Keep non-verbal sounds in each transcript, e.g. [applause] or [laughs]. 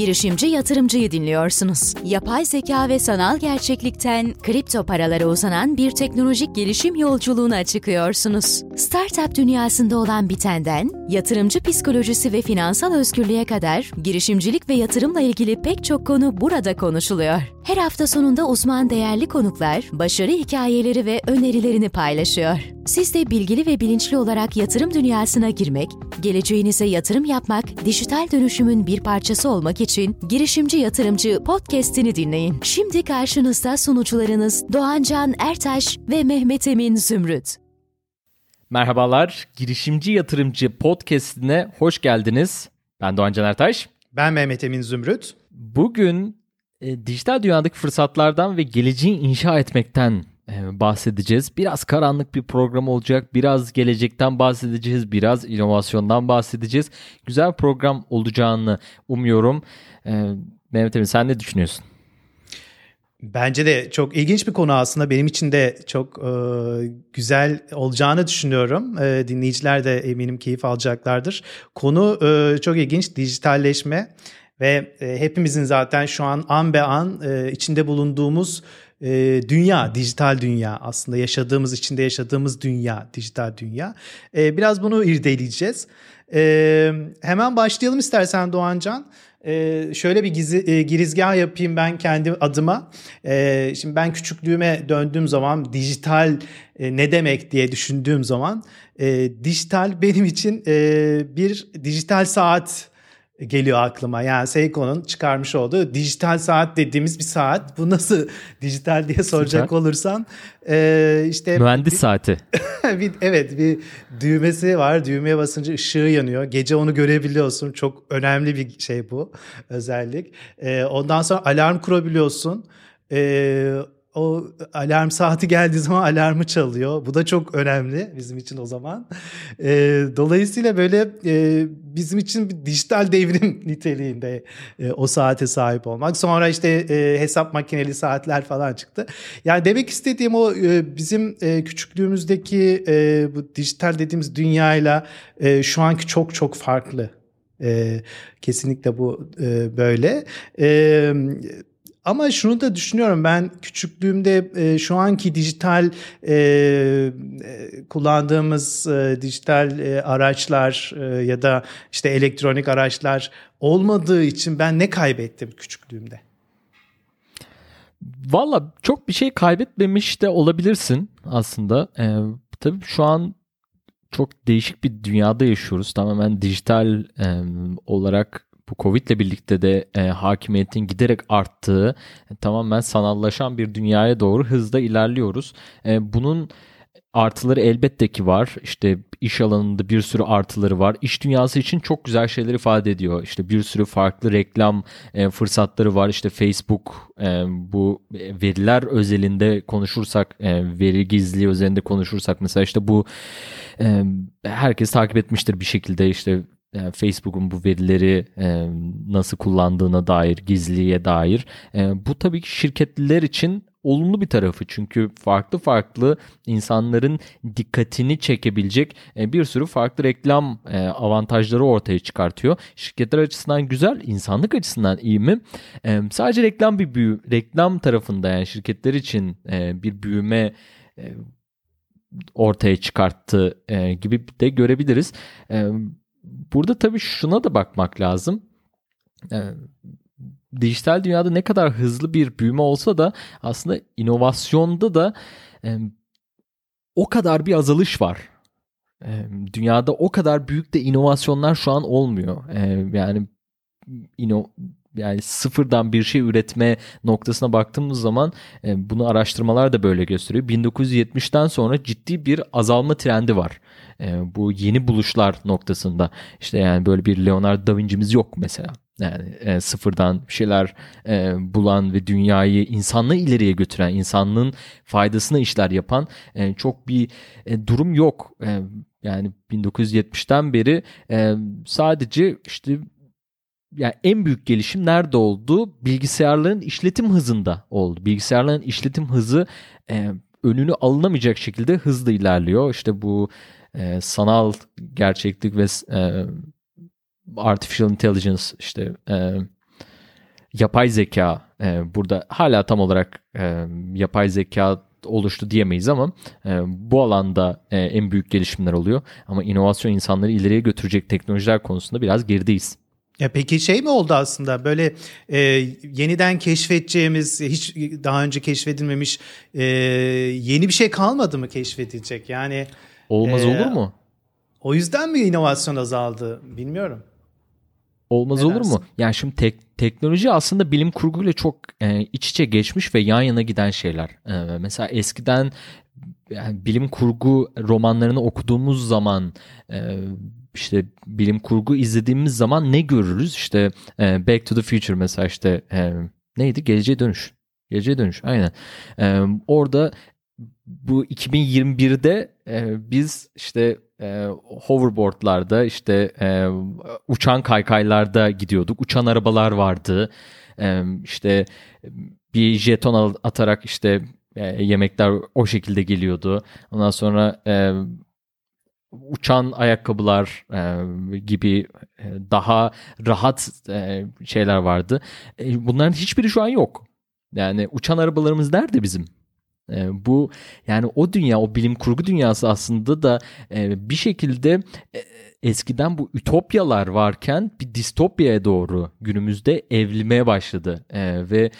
Girişimci yatırımcıyı dinliyorsunuz. Yapay zeka ve sanal gerçeklikten kripto paralara uzanan bir teknolojik gelişim yolculuğuna çıkıyorsunuz. Startup dünyasında olan bitenden, yatırımcı psikolojisi ve finansal özgürlüğe kadar girişimcilik ve yatırımla ilgili pek çok konu burada konuşuluyor. Her hafta sonunda uzman değerli konuklar, başarı hikayeleri ve önerilerini paylaşıyor. Siz de bilgili ve bilinçli olarak yatırım dünyasına girmek, geleceğinize yatırım yapmak, dijital dönüşümün bir parçası olmak için Girişimci Yatırımcı podcast'ini dinleyin. Şimdi karşınızda sunucularınız Doğancan Ertaş ve Mehmet Emin Zümrüt. Merhabalar, Girişimci Yatırımcı podcast'ine hoş geldiniz. Ben Doğancan Ertaş. Ben Mehmet Emin Zümrüt. Bugün e, dijital dünyadaki fırsatlardan ve geleceği inşa etmekten e, bahsedeceğiz. Biraz karanlık bir program olacak. Biraz gelecekten bahsedeceğiz. Biraz inovasyondan bahsedeceğiz. Güzel program olacağını umuyorum. E, Mehmet Emin sen ne düşünüyorsun? Bence de çok ilginç bir konu aslında. Benim için de çok e, güzel olacağını düşünüyorum. E, dinleyiciler de eminim keyif alacaklardır. Konu e, çok ilginç. Dijitalleşme ve e, hepimizin zaten şu an an be an e, içinde bulunduğumuz e, dünya, dijital dünya aslında yaşadığımız, içinde yaşadığımız dünya, dijital dünya. Biraz bunu irdeleyeceğiz. Hemen başlayalım istersen Doğancan. Ee, şöyle bir gizi, e, girizgah yapayım ben kendi adıma. Ee, şimdi ben küçüklüğüme döndüğüm zaman dijital e, ne demek diye düşündüğüm zaman e, dijital benim için e, bir dijital saat geliyor aklıma. Yani Seiko'nun çıkarmış olduğu dijital saat dediğimiz bir saat. Bu nasıl [laughs] dijital diye soracak Süper. olursan e, işte mühendis bir, saati. [laughs] bir, evet bir düğmesi var. Düğmeye basınca ışığı yanıyor. Gece onu görebiliyorsun. Çok önemli bir şey bu özellik. E, ondan sonra alarm kurabiliyorsun. E, o alarm saati geldiği zaman alarmı çalıyor. Bu da çok önemli bizim için o zaman. E, dolayısıyla böyle e, bizim için bir dijital devrim [laughs] niteliğinde e, o saate sahip olmak. Sonra işte e, hesap makineli saatler falan çıktı. Yani demek istediğim o e, bizim e, küçüklüğümüzdeki e, bu dijital dediğimiz dünyayla e, şu anki çok çok farklı. E, kesinlikle bu e, böyle. E, ama şunu da düşünüyorum ben küçüklüğümde e, şu anki dijital e, e, kullandığımız e, dijital e, araçlar e, ya da işte elektronik araçlar olmadığı için ben ne kaybettim küçüklüğümde? Valla çok bir şey kaybetmemiş de olabilirsin aslında. Ee, tabii şu an çok değişik bir dünyada yaşıyoruz. Tamamen dijital e, olarak bu Covid ile birlikte de e, hakimiyetin giderek arttığı tamamen sanallaşan bir dünyaya doğru hızla ilerliyoruz. E, bunun artıları elbette ki var. İşte iş alanında bir sürü artıları var. İş dünyası için çok güzel şeyler ifade ediyor. İşte bir sürü farklı reklam e, fırsatları var. İşte Facebook e, bu veriler özelinde konuşursak, e, veri gizliliği özelinde konuşursak mesela işte bu e, herkes takip etmiştir bir şekilde işte yani Facebook'un bu verileri e, nasıl kullandığına dair, gizliliğe dair. E, bu tabii ki şirketliler için olumlu bir tarafı çünkü farklı farklı insanların dikkatini çekebilecek e, bir sürü farklı reklam avantajları ortaya çıkartıyor. Şirketler açısından güzel, insanlık açısından iyi mi? Sadece reklam bir büyü, reklam tarafında yani şirketler için bir büyüme ortaya çıkarttı gibi de görebiliriz. Burada tabii şuna da bakmak lazım. Ee, dijital dünyada ne kadar hızlı bir büyüme olsa da aslında inovasyonda da e, o kadar bir azalış var. E, dünyada o kadar büyük de inovasyonlar şu an olmuyor. E, yani ino yani sıfırdan bir şey üretme noktasına baktığımız zaman e, bunu araştırmalar da böyle gösteriyor. 1970'ten sonra ciddi bir azalma trendi var. E, bu yeni buluşlar noktasında. işte yani böyle bir Leonardo da Vinci'miz yok mesela. Yani e, sıfırdan bir şeyler e, bulan ve dünyayı insanlığı ileriye götüren, insanlığın faydasına işler yapan e, çok bir e, durum yok. E, yani 1970'ten beri e, sadece işte yani en büyük gelişim nerede oldu? Bilgisayarların işletim hızında oldu. Bilgisayarların işletim hızı e, önünü alınamayacak şekilde hızlı ilerliyor. İşte bu e, sanal gerçeklik ve e, artificial intelligence işte e, yapay zeka e, burada hala tam olarak e, yapay zeka oluştu diyemeyiz ama e, bu alanda e, en büyük gelişimler oluyor. Ama inovasyon insanları ileriye götürecek teknolojiler konusunda biraz gerideyiz. Ya peki şey mi oldu aslında böyle e, yeniden keşfedeceğimiz hiç daha önce keşfedilmemiş e, yeni bir şey kalmadı mı keşfedilecek yani? Olmaz e, olur mu? O yüzden mi inovasyon azaldı bilmiyorum. Olmaz Ne olur dersin? mu? Yani şimdi tek, teknoloji aslında bilim kurguyla çok e, iç içe geçmiş ve yan yana giden şeyler. E, mesela eskiden yani bilim kurgu romanlarını okuduğumuz zaman e, işte bilim kurgu izlediğimiz zaman ne görürüz? İşte e, Back to the Future mesela işte e, neydi? Geleceğe dönüş. Geleceğe dönüş aynen. E, orada bu 2021'de e, biz işte e, hoverboardlarda işte e, uçan kaykaylarda gidiyorduk. Uçan arabalar vardı. E, işte bir jeton atarak işte e, yemekler o şekilde geliyordu. Ondan sonra e, uçan ayakkabılar e, gibi e, daha rahat e, şeyler vardı. E, bunların hiçbiri şu an yok. Yani uçan arabalarımız nerede bizim? E, bu yani o dünya, o bilim kurgu dünyası aslında da e, bir şekilde e, eskiden bu ütopyalar varken bir distopyaya doğru günümüzde evrilmeye başladı E, ve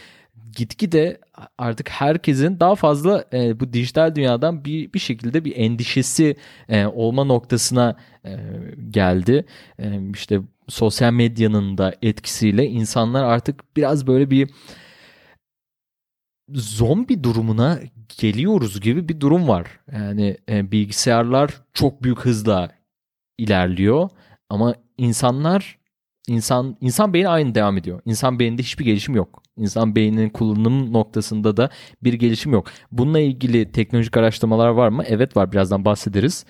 gitgide artık herkesin daha fazla e, bu dijital dünyadan bir bir şekilde bir endişesi e, olma noktasına e, geldi. E, işte sosyal medyanın da etkisiyle insanlar artık biraz böyle bir zombi durumuna geliyoruz gibi bir durum var. Yani e, bilgisayarlar çok büyük hızla ilerliyor ama insanlar insan insan beyni aynı devam ediyor. İnsan beyninde hiçbir gelişim yok. İnsan beyninin kullanım noktasında da bir gelişim yok. Bununla ilgili teknolojik araştırmalar var mı? Evet var. Birazdan bahsederiz.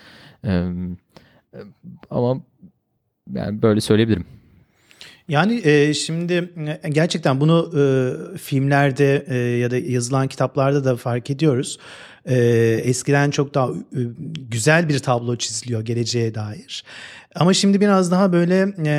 Ee, ama yani böyle söyleyebilirim. Yani e, şimdi e, gerçekten bunu e, filmlerde e, ya da yazılan kitaplarda da fark ediyoruz. E, eskiden çok daha e, güzel bir tablo çiziliyor geleceğe dair. Ama şimdi biraz daha böyle e,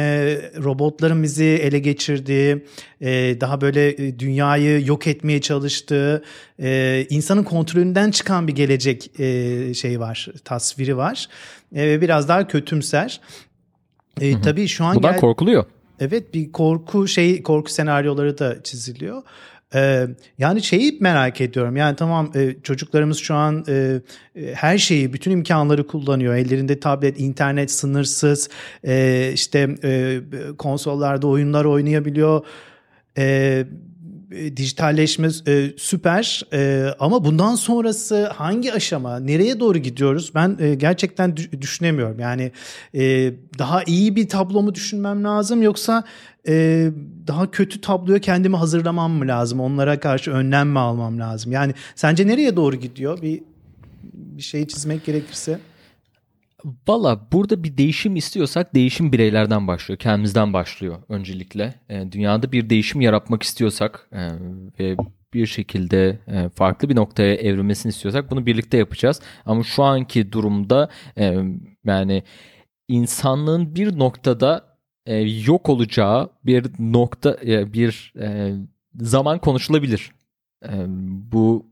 robotların bizi ele geçirdiği, e, daha böyle e, dünyayı yok etmeye çalıştığı, e, insanın kontrolünden çıkan bir gelecek e, şey var, tasviri var. E, ve biraz daha kötümser. E, tabii şu an Bundan gel- korkuluyor. Evet bir korku şey korku senaryoları da çiziliyor. Ee, yani şeyi merak ediyorum. Yani tamam e, çocuklarımız şu an e, her şeyi, bütün imkanları kullanıyor. Ellerinde tablet, internet sınırsız. E, işte e, konsollarda oyunlar oynayabiliyor. E, e, dijitalleşme e, süper. E, ama bundan sonrası hangi aşama nereye doğru gidiyoruz? Ben e, gerçekten dü- düşünemiyorum. Yani e, daha iyi bir tablo mu düşünmem lazım yoksa e, daha kötü tabloya kendimi hazırlamam mı lazım? Onlara karşı önlem mi almam lazım? Yani sence nereye doğru gidiyor? Bir bir şey çizmek gerekirse Valla burada bir değişim istiyorsak değişim bireylerden başlıyor. Kendimizden başlıyor öncelikle. E, dünyada bir değişim yaratmak istiyorsak e, ve bir şekilde e, farklı bir noktaya evrilmesini istiyorsak bunu birlikte yapacağız. Ama şu anki durumda e, yani insanlığın bir noktada e, yok olacağı bir nokta e, bir e, zaman konuşulabilir. E, bu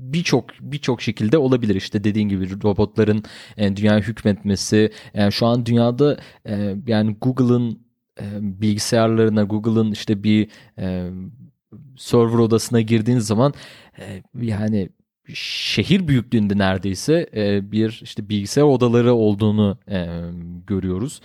birçok birçok şekilde olabilir işte dediğin gibi robotların e, dünyaya hükmetmesi yani şu an dünyada e, yani Google'ın e, bilgisayarlarına Google'ın işte bir e, server odasına girdiğin zaman e, yani şehir büyüklüğünde neredeyse e, bir işte bilgisayar odaları olduğunu e, görüyoruz.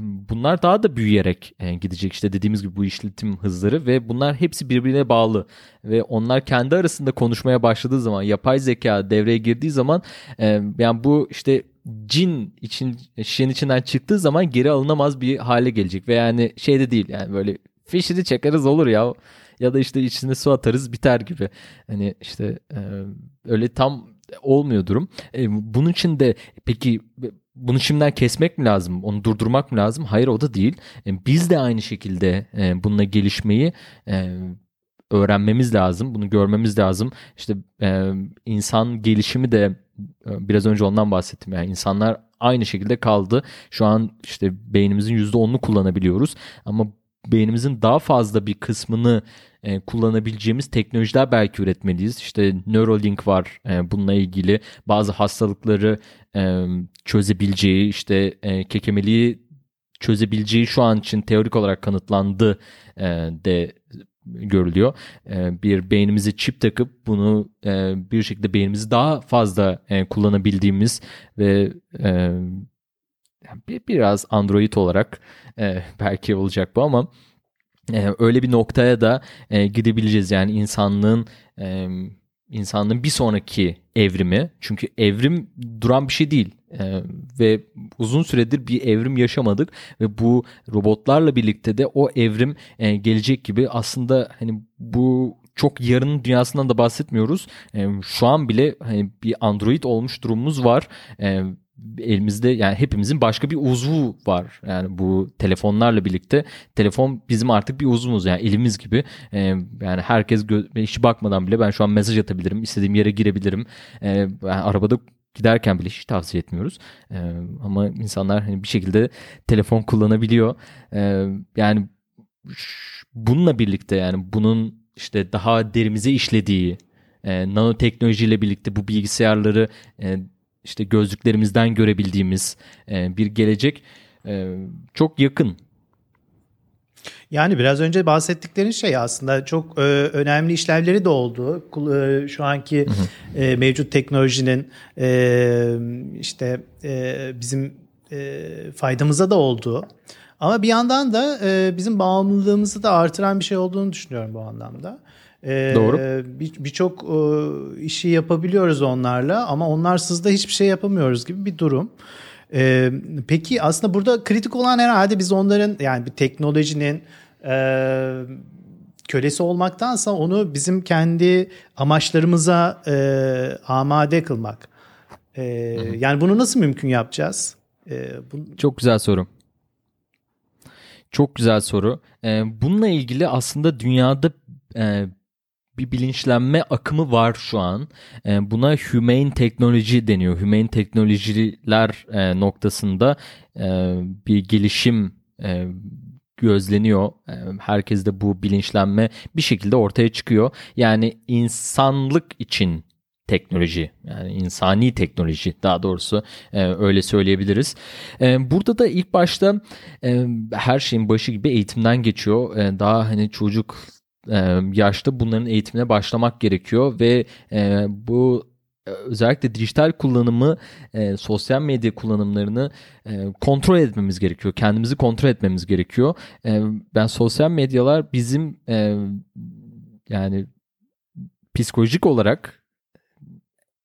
Bunlar daha da büyüyerek e, gidecek. İşte dediğimiz gibi bu işletim hızları ve bunlar hepsi birbirine bağlı. Ve onlar kendi arasında konuşmaya başladığı zaman yapay zeka devreye girdiği zaman e, yani bu işte cin için şişenin içinden çıktığı zaman geri alınamaz bir hale gelecek. Ve yani şey de değil yani böyle fişini çekeriz olur ya ya da işte içine su atarız biter gibi. Hani işte e, öyle tam olmuyor durum. Bunun için de peki bunu şimdiden kesmek mi lazım? Onu durdurmak mı lazım? Hayır o da değil. E, biz de aynı şekilde e, bununla gelişmeyi e, öğrenmemiz lazım. Bunu görmemiz lazım. İşte insan gelişimi de biraz önce ondan bahsettim. Yani insanlar aynı şekilde kaldı. Şu an işte beynimizin %10'unu kullanabiliyoruz. Ama beynimizin daha fazla bir kısmını e, kullanabileceğimiz teknolojiler belki üretmeliyiz. İşte Neuralink var e, bununla ilgili bazı hastalıkları e, çözebileceği işte e, kekemeliği çözebileceği şu an için teorik olarak kanıtlandı e, de görülüyor. E, bir beynimizi çip takıp bunu e, bir şekilde beynimizi daha fazla e, kullanabildiğimiz ve e, bir, biraz Android olarak e, belki olacak bu ama e, öyle bir noktaya da e, gidebileceğiz. Yani insanlığın e, insanlığın bir sonraki evrimi çünkü evrim duran bir şey değil ee, ve uzun süredir bir evrim yaşamadık ve bu robotlarla birlikte de o evrim e, gelecek gibi aslında hani bu çok yarının dünyasından da bahsetmiyoruz. E, şu an bile hani bir Android olmuş durumumuz var. E, elimizde yani hepimizin başka bir uzvu var. Yani bu telefonlarla birlikte telefon bizim artık bir uzvumuz yani elimiz gibi. Ee, yani herkes gö- hiç bakmadan bile ben şu an mesaj atabilirim. istediğim yere girebilirim. Ee, yani arabada giderken bile hiç tavsiye etmiyoruz. Ee, ama insanlar hani bir şekilde telefon kullanabiliyor. Ee, yani bununla birlikte yani bunun işte daha derimize işlediği e, nanoteknolojiyle birlikte bu bilgisayarları e, işte gözlüklerimizden görebildiğimiz e, bir gelecek e, çok yakın. Yani biraz önce bahsettiklerin şey aslında çok e, önemli işlevleri de oldu. E, şu anki E, mevcut teknolojinin e, işte e, bizim e, faydamıza da oldu. Ama bir yandan da e, bizim bağımlılığımızı da artıran bir şey olduğunu düşünüyorum bu anlamda. Ee, Doğru. Birçok bir e, işi yapabiliyoruz onlarla ama onlarsız da hiçbir şey yapamıyoruz gibi bir durum. Ee, peki aslında burada kritik olan herhalde biz onların yani bir teknolojinin e, kölesi olmaktansa onu bizim kendi amaçlarımıza e, amade kılmak. E, yani bunu nasıl mümkün yapacağız? E, bu... Çok güzel soru. Çok güzel soru. Ee, bununla ilgili aslında dünyada e, bir bilinçlenme akımı var şu an. E, buna humane teknoloji deniyor. Humane teknolojiler e, noktasında e, bir gelişim gözleniyor. E, herkeste bu bilinçlenme bir şekilde ortaya çıkıyor. Yani insanlık için teknoloji yani insani teknoloji daha doğrusu e, öyle söyleyebiliriz. E, burada da ilk başta e, her şeyin başı gibi eğitimden geçiyor. E, daha hani çocuk yaşta bunların eğitimine başlamak gerekiyor ve e, bu e, özellikle dijital kullanımı, e, sosyal medya kullanımlarını e, kontrol etmemiz gerekiyor. Kendimizi kontrol etmemiz gerekiyor. E, ben sosyal medyalar bizim e, yani psikolojik olarak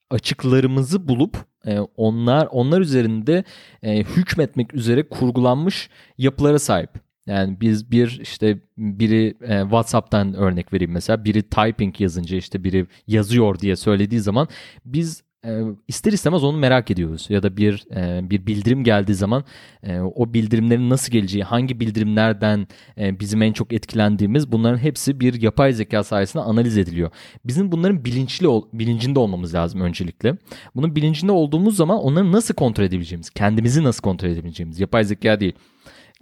açıklarımızı bulup e, onlar onlar üzerinde e, hükmetmek üzere kurgulanmış yapılara sahip. Yani biz bir işte biri e, WhatsApp'tan örnek vereyim mesela biri typing yazınca işte biri yazıyor diye söylediği zaman biz e, ister istemez onu merak ediyoruz ya da bir e, bir bildirim geldiği zaman e, o bildirimlerin nasıl geleceği, hangi bildirimlerden e, bizim en çok etkilendiğimiz bunların hepsi bir yapay zeka sayesinde analiz ediliyor. Bizim bunların bilinçli ol, bilincinde olmamız lazım öncelikle. Bunun bilincinde olduğumuz zaman onları nasıl kontrol edebileceğimiz, kendimizi nasıl kontrol edebileceğimiz, yapay zeka değil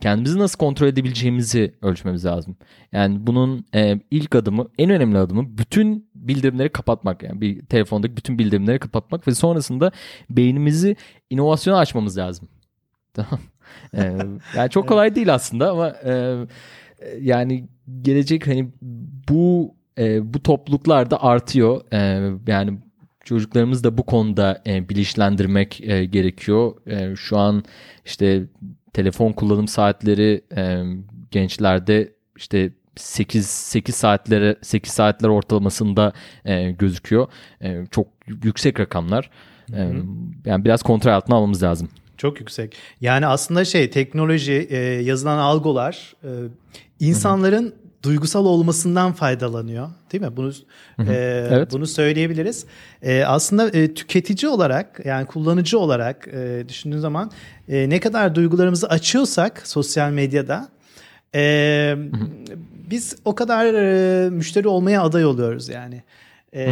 kendimizi nasıl kontrol edebileceğimizi ölçmemiz lazım. Yani bunun e, ilk adımı, en önemli adımı bütün bildirimleri kapatmak. Yani bir telefondaki bütün bildirimleri kapatmak ve sonrasında beynimizi inovasyona açmamız lazım. [laughs] Tamam. e, yani çok [laughs] kolay değil aslında ama e, yani gelecek hani bu e, bu topluluklarda artıyor. E, yani çocuklarımız da bu konuda e, bilinçlendirmek e, gerekiyor. E, şu an işte telefon kullanım saatleri e, gençlerde işte 8 8 saatlere 8 saatler ortalamasında e, gözüküyor. E, çok yüksek rakamlar. E, yani biraz kontrol altına almamız lazım. Çok yüksek. Yani aslında şey teknoloji, e, yazılan algolar e, insanların duygusal olmasından faydalanıyor. Değil mi? Bunu e, evet. bunu söyleyebiliriz. E, aslında e, tüketici olarak yani kullanıcı olarak e, düşündüğün zaman e, ne kadar duygularımızı açıyorsak sosyal medyada e, biz o kadar e, müşteri olmaya aday oluyoruz yani. E,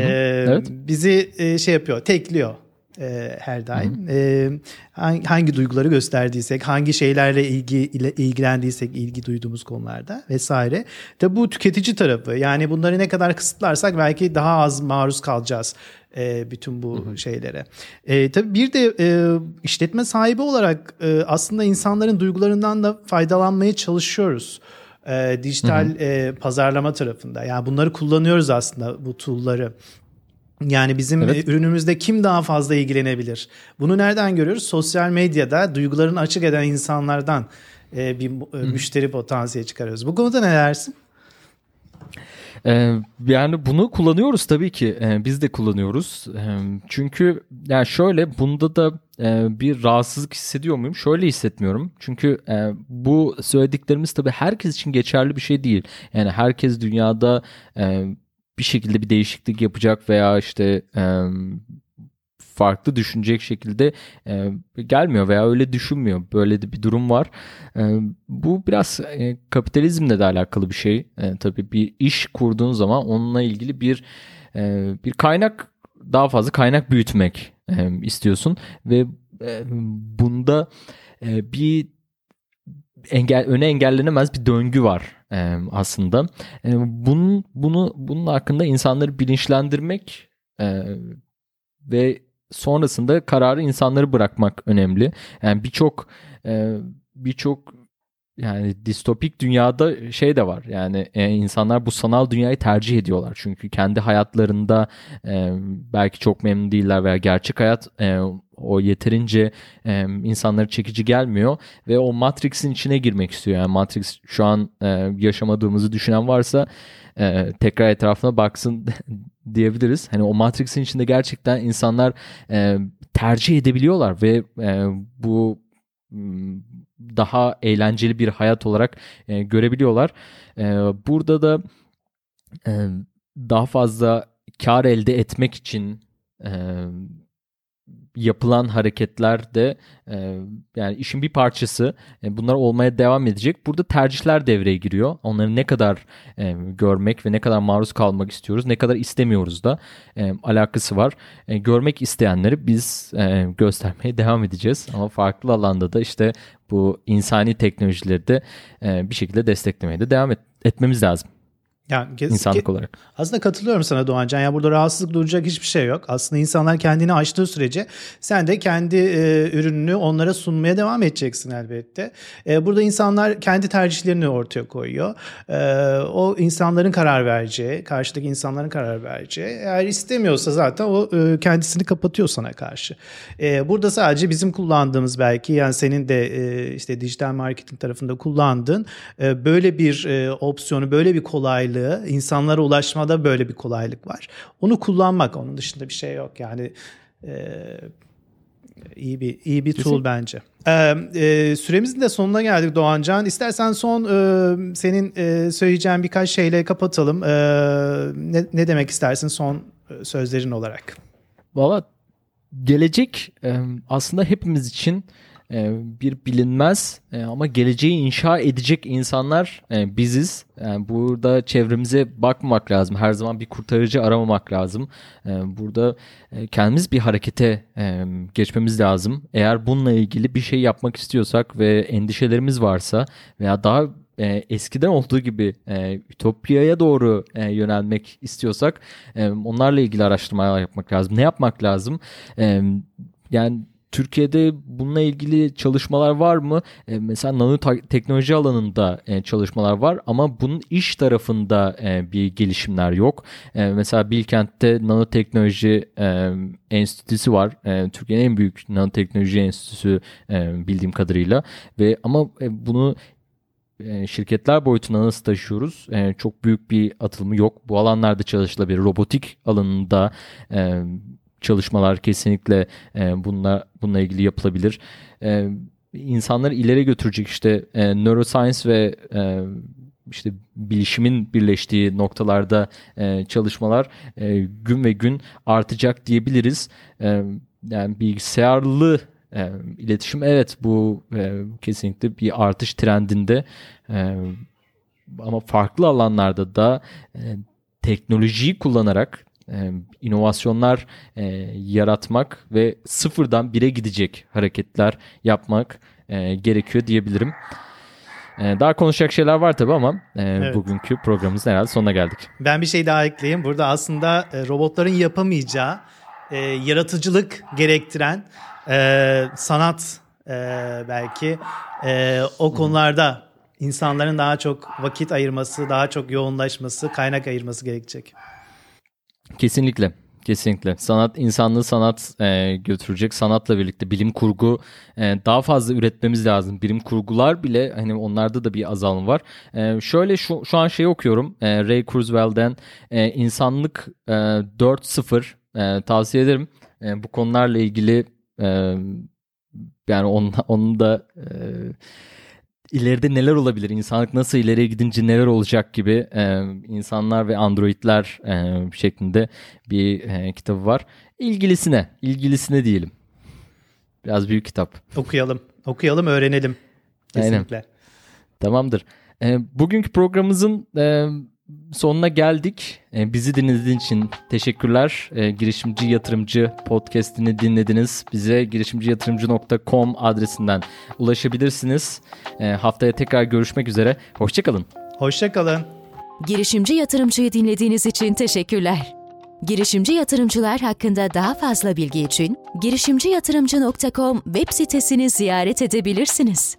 evet. Bizi e, şey yapıyor, tekliyor. E, her daim. E, hangi, hangi duyguları gösterdiysek, hangi şeylerle ilgi ile ilgilendiysek ilgi duyduğumuz konularda vesaire. Tabi bu tüketici tarafı. Yani bunları ne kadar kısıtlarsak belki daha az maruz kalacağız e, bütün bu hı hı. şeylere. E, tabii bir de e, işletme sahibi olarak e, aslında insanların duygularından da faydalanmaya çalışıyoruz. E, dijital hı hı. E, pazarlama tarafında. Yani bunları kullanıyoruz aslında bu tool'ları. Yani bizim evet. ürünümüzde kim daha fazla ilgilenebilir? Bunu nereden görüyoruz? Sosyal medyada duygularını açık eden insanlardan e, bir e, müşteri potansiyeli çıkarıyoruz. Bu konuda ne dersin? Yani bunu kullanıyoruz tabii ki. Biz de kullanıyoruz. Çünkü yani şöyle bunda da e, bir rahatsızlık hissediyor muyum? Şöyle hissetmiyorum. Çünkü e, bu söylediklerimiz tabii herkes için geçerli bir şey değil. Yani herkes dünyada e, bir şekilde bir değişiklik yapacak veya işte farklı düşünecek şekilde e, gelmiyor veya öyle düşünmüyor. Böyle de bir durum var. E, bu biraz e, kapitalizmle de alakalı bir şey. E, tabii bir iş kurduğun zaman onunla ilgili bir e, bir kaynak daha fazla kaynak büyütmek e, istiyorsun ve e, bunda e, bir engel öne engellenemez bir döngü var e, aslında. E, bunun bunu bunun hakkında insanları bilinçlendirmek e, ve sonrasında kararı insanları bırakmak önemli. Yani birçok e, birçok yani distopik dünyada şey de var. Yani e, insanlar bu sanal dünyayı tercih ediyorlar. Çünkü kendi hayatlarında e, belki çok memnun değiller veya gerçek hayat e, o yeterince e, insanları çekici gelmiyor ve o Matrix'in içine girmek istiyor. Yani Matrix şu an e, yaşamadığımızı düşünen varsa e, tekrar etrafına baksın [laughs] diyebiliriz. Hani o Matrix'in içinde gerçekten insanlar e, tercih edebiliyorlar ve e, bu daha eğlenceli bir hayat olarak e, görebiliyorlar. E, burada da e, daha fazla kar elde etmek için e, yapılan hareketler de e, yani işin bir parçası. E, bunlar olmaya devam edecek. Burada tercihler devreye giriyor. Onları ne kadar e, görmek ve ne kadar maruz kalmak istiyoruz, ne kadar istemiyoruz da e, alakası var. E, görmek isteyenleri biz e, göstermeye [laughs] devam edeceğiz. Ama farklı alanda da işte bu insani teknolojileri de e, bir şekilde desteklemeye de devam et, etmemiz lazım. Yani kes, insanlık olarak. Aslında katılıyorum sana Doğancan. Ya burada rahatsızlık duyacak hiçbir şey yok. Aslında insanlar kendini açtığı sürece sen de kendi e, ürününü onlara sunmaya devam edeceksin elbette. E, burada insanlar kendi tercihlerini ortaya koyuyor. E, o insanların karar vereceği, karşıdaki insanların karar vereceği. Eğer istemiyorsa zaten o e, kendisini kapatıyor sana karşı. E, burada sadece bizim kullandığımız belki yani senin de e, işte dijital marketing tarafında kullandığın e, böyle bir e, opsiyonu, böyle bir kolaylığı kolaylığı, insanlara ulaşmada böyle bir kolaylık var. Onu kullanmak, onun dışında bir şey yok. Yani e, iyi bir iyi bir tool Kesin. bence. Ee, e, süremizin de sonuna geldik Doğancan. İstersen son e, senin e, söyleyeceğin birkaç şeyle kapatalım. E, ne, ne demek istersin son e, sözlerin olarak? Valla gelecek e, aslında hepimiz için e, bir bilinmez e, ama geleceği inşa edecek insanlar e, biziz. Yani burada çevremize bakmamak lazım. Her zaman bir kurtarıcı aramamak lazım. Burada kendimiz bir harekete geçmemiz lazım. Eğer bununla ilgili bir şey yapmak istiyorsak ve endişelerimiz varsa veya daha e, eskiden olduğu gibi e, Ütopya'ya doğru e, yönelmek istiyorsak e, onlarla ilgili araştırmalar yapmak lazım. Ne yapmak lazım? E, yani Türkiye'de bununla ilgili çalışmalar var mı? E, mesela nanoteknoloji alanında e, çalışmalar var ama bunun iş tarafında e, bir gelişimler yok. E, mesela Bilkent'te nanoteknoloji e, enstitüsü var. E, Türkiye'nin en büyük nanoteknoloji enstitüsü e, bildiğim kadarıyla ve ama e, bunu e, şirketler boyutuna nasıl taşıyoruz? E, çok büyük bir atılımı yok. Bu alanlarda çalışılabilir. Robotik alanında e, çalışmalar kesinlikle e, bununla bununla ilgili yapılabilir. E, insanları ileri götürecek işte e, neuroscience ve e, işte bilişimin birleştiği noktalarda e, çalışmalar e, gün ve gün artacak diyebiliriz. E, yani bilgisayarlı e, iletişim evet bu e, kesinlikle bir artış trendinde e, ama farklı alanlarda da e, teknolojiyi kullanarak e, inovasyonlar e, yaratmak ve sıfırdan bire gidecek hareketler yapmak e, gerekiyor diyebilirim. E, daha konuşacak şeyler var tabii ama e, evet. bugünkü programımızın herhalde sonuna geldik. Ben bir şey daha ekleyeyim. Burada aslında e, robotların yapamayacağı e, yaratıcılık gerektiren e, sanat e, belki e, o konularda insanların daha çok vakit ayırması, daha çok yoğunlaşması, kaynak ayırması gerekecek. Kesinlikle. Kesinlikle. Sanat insanlığı sanat e, götürecek. Sanatla birlikte bilim kurgu e, daha fazla üretmemiz lazım. Bilim kurgular bile hani onlarda da bir azalma var. E, şöyle şu, şu an şey okuyorum. E, Ray Kurzweil'den e, insanlık e, 4.0 e, tavsiye ederim. E, bu konularla ilgili e, yani onun, onun da e, ileride neler olabilir, insanlık nasıl ileriye gidince neler olacak gibi e, insanlar ve androidler e, şeklinde bir e, kitabı var. İlgilisine, ilgilisine diyelim. Biraz büyük kitap. Okuyalım, okuyalım, öğrenelim. Kesinlikle. Aynen. Tamamdır. E, bugünkü programımızın e, sonuna geldik. E, bizi dinlediğiniz için teşekkürler. E, girişimci Yatırımcı podcastini dinlediniz. Bize girişimciyatırımcı.com adresinden ulaşabilirsiniz. E, haftaya tekrar görüşmek üzere. Hoşçakalın. Hoşçakalın. Girişimci Yatırımcı'yı dinlediğiniz için teşekkürler. Girişimci yatırımcılar hakkında daha fazla bilgi için girişimciyatırımcı.com web sitesini ziyaret edebilirsiniz.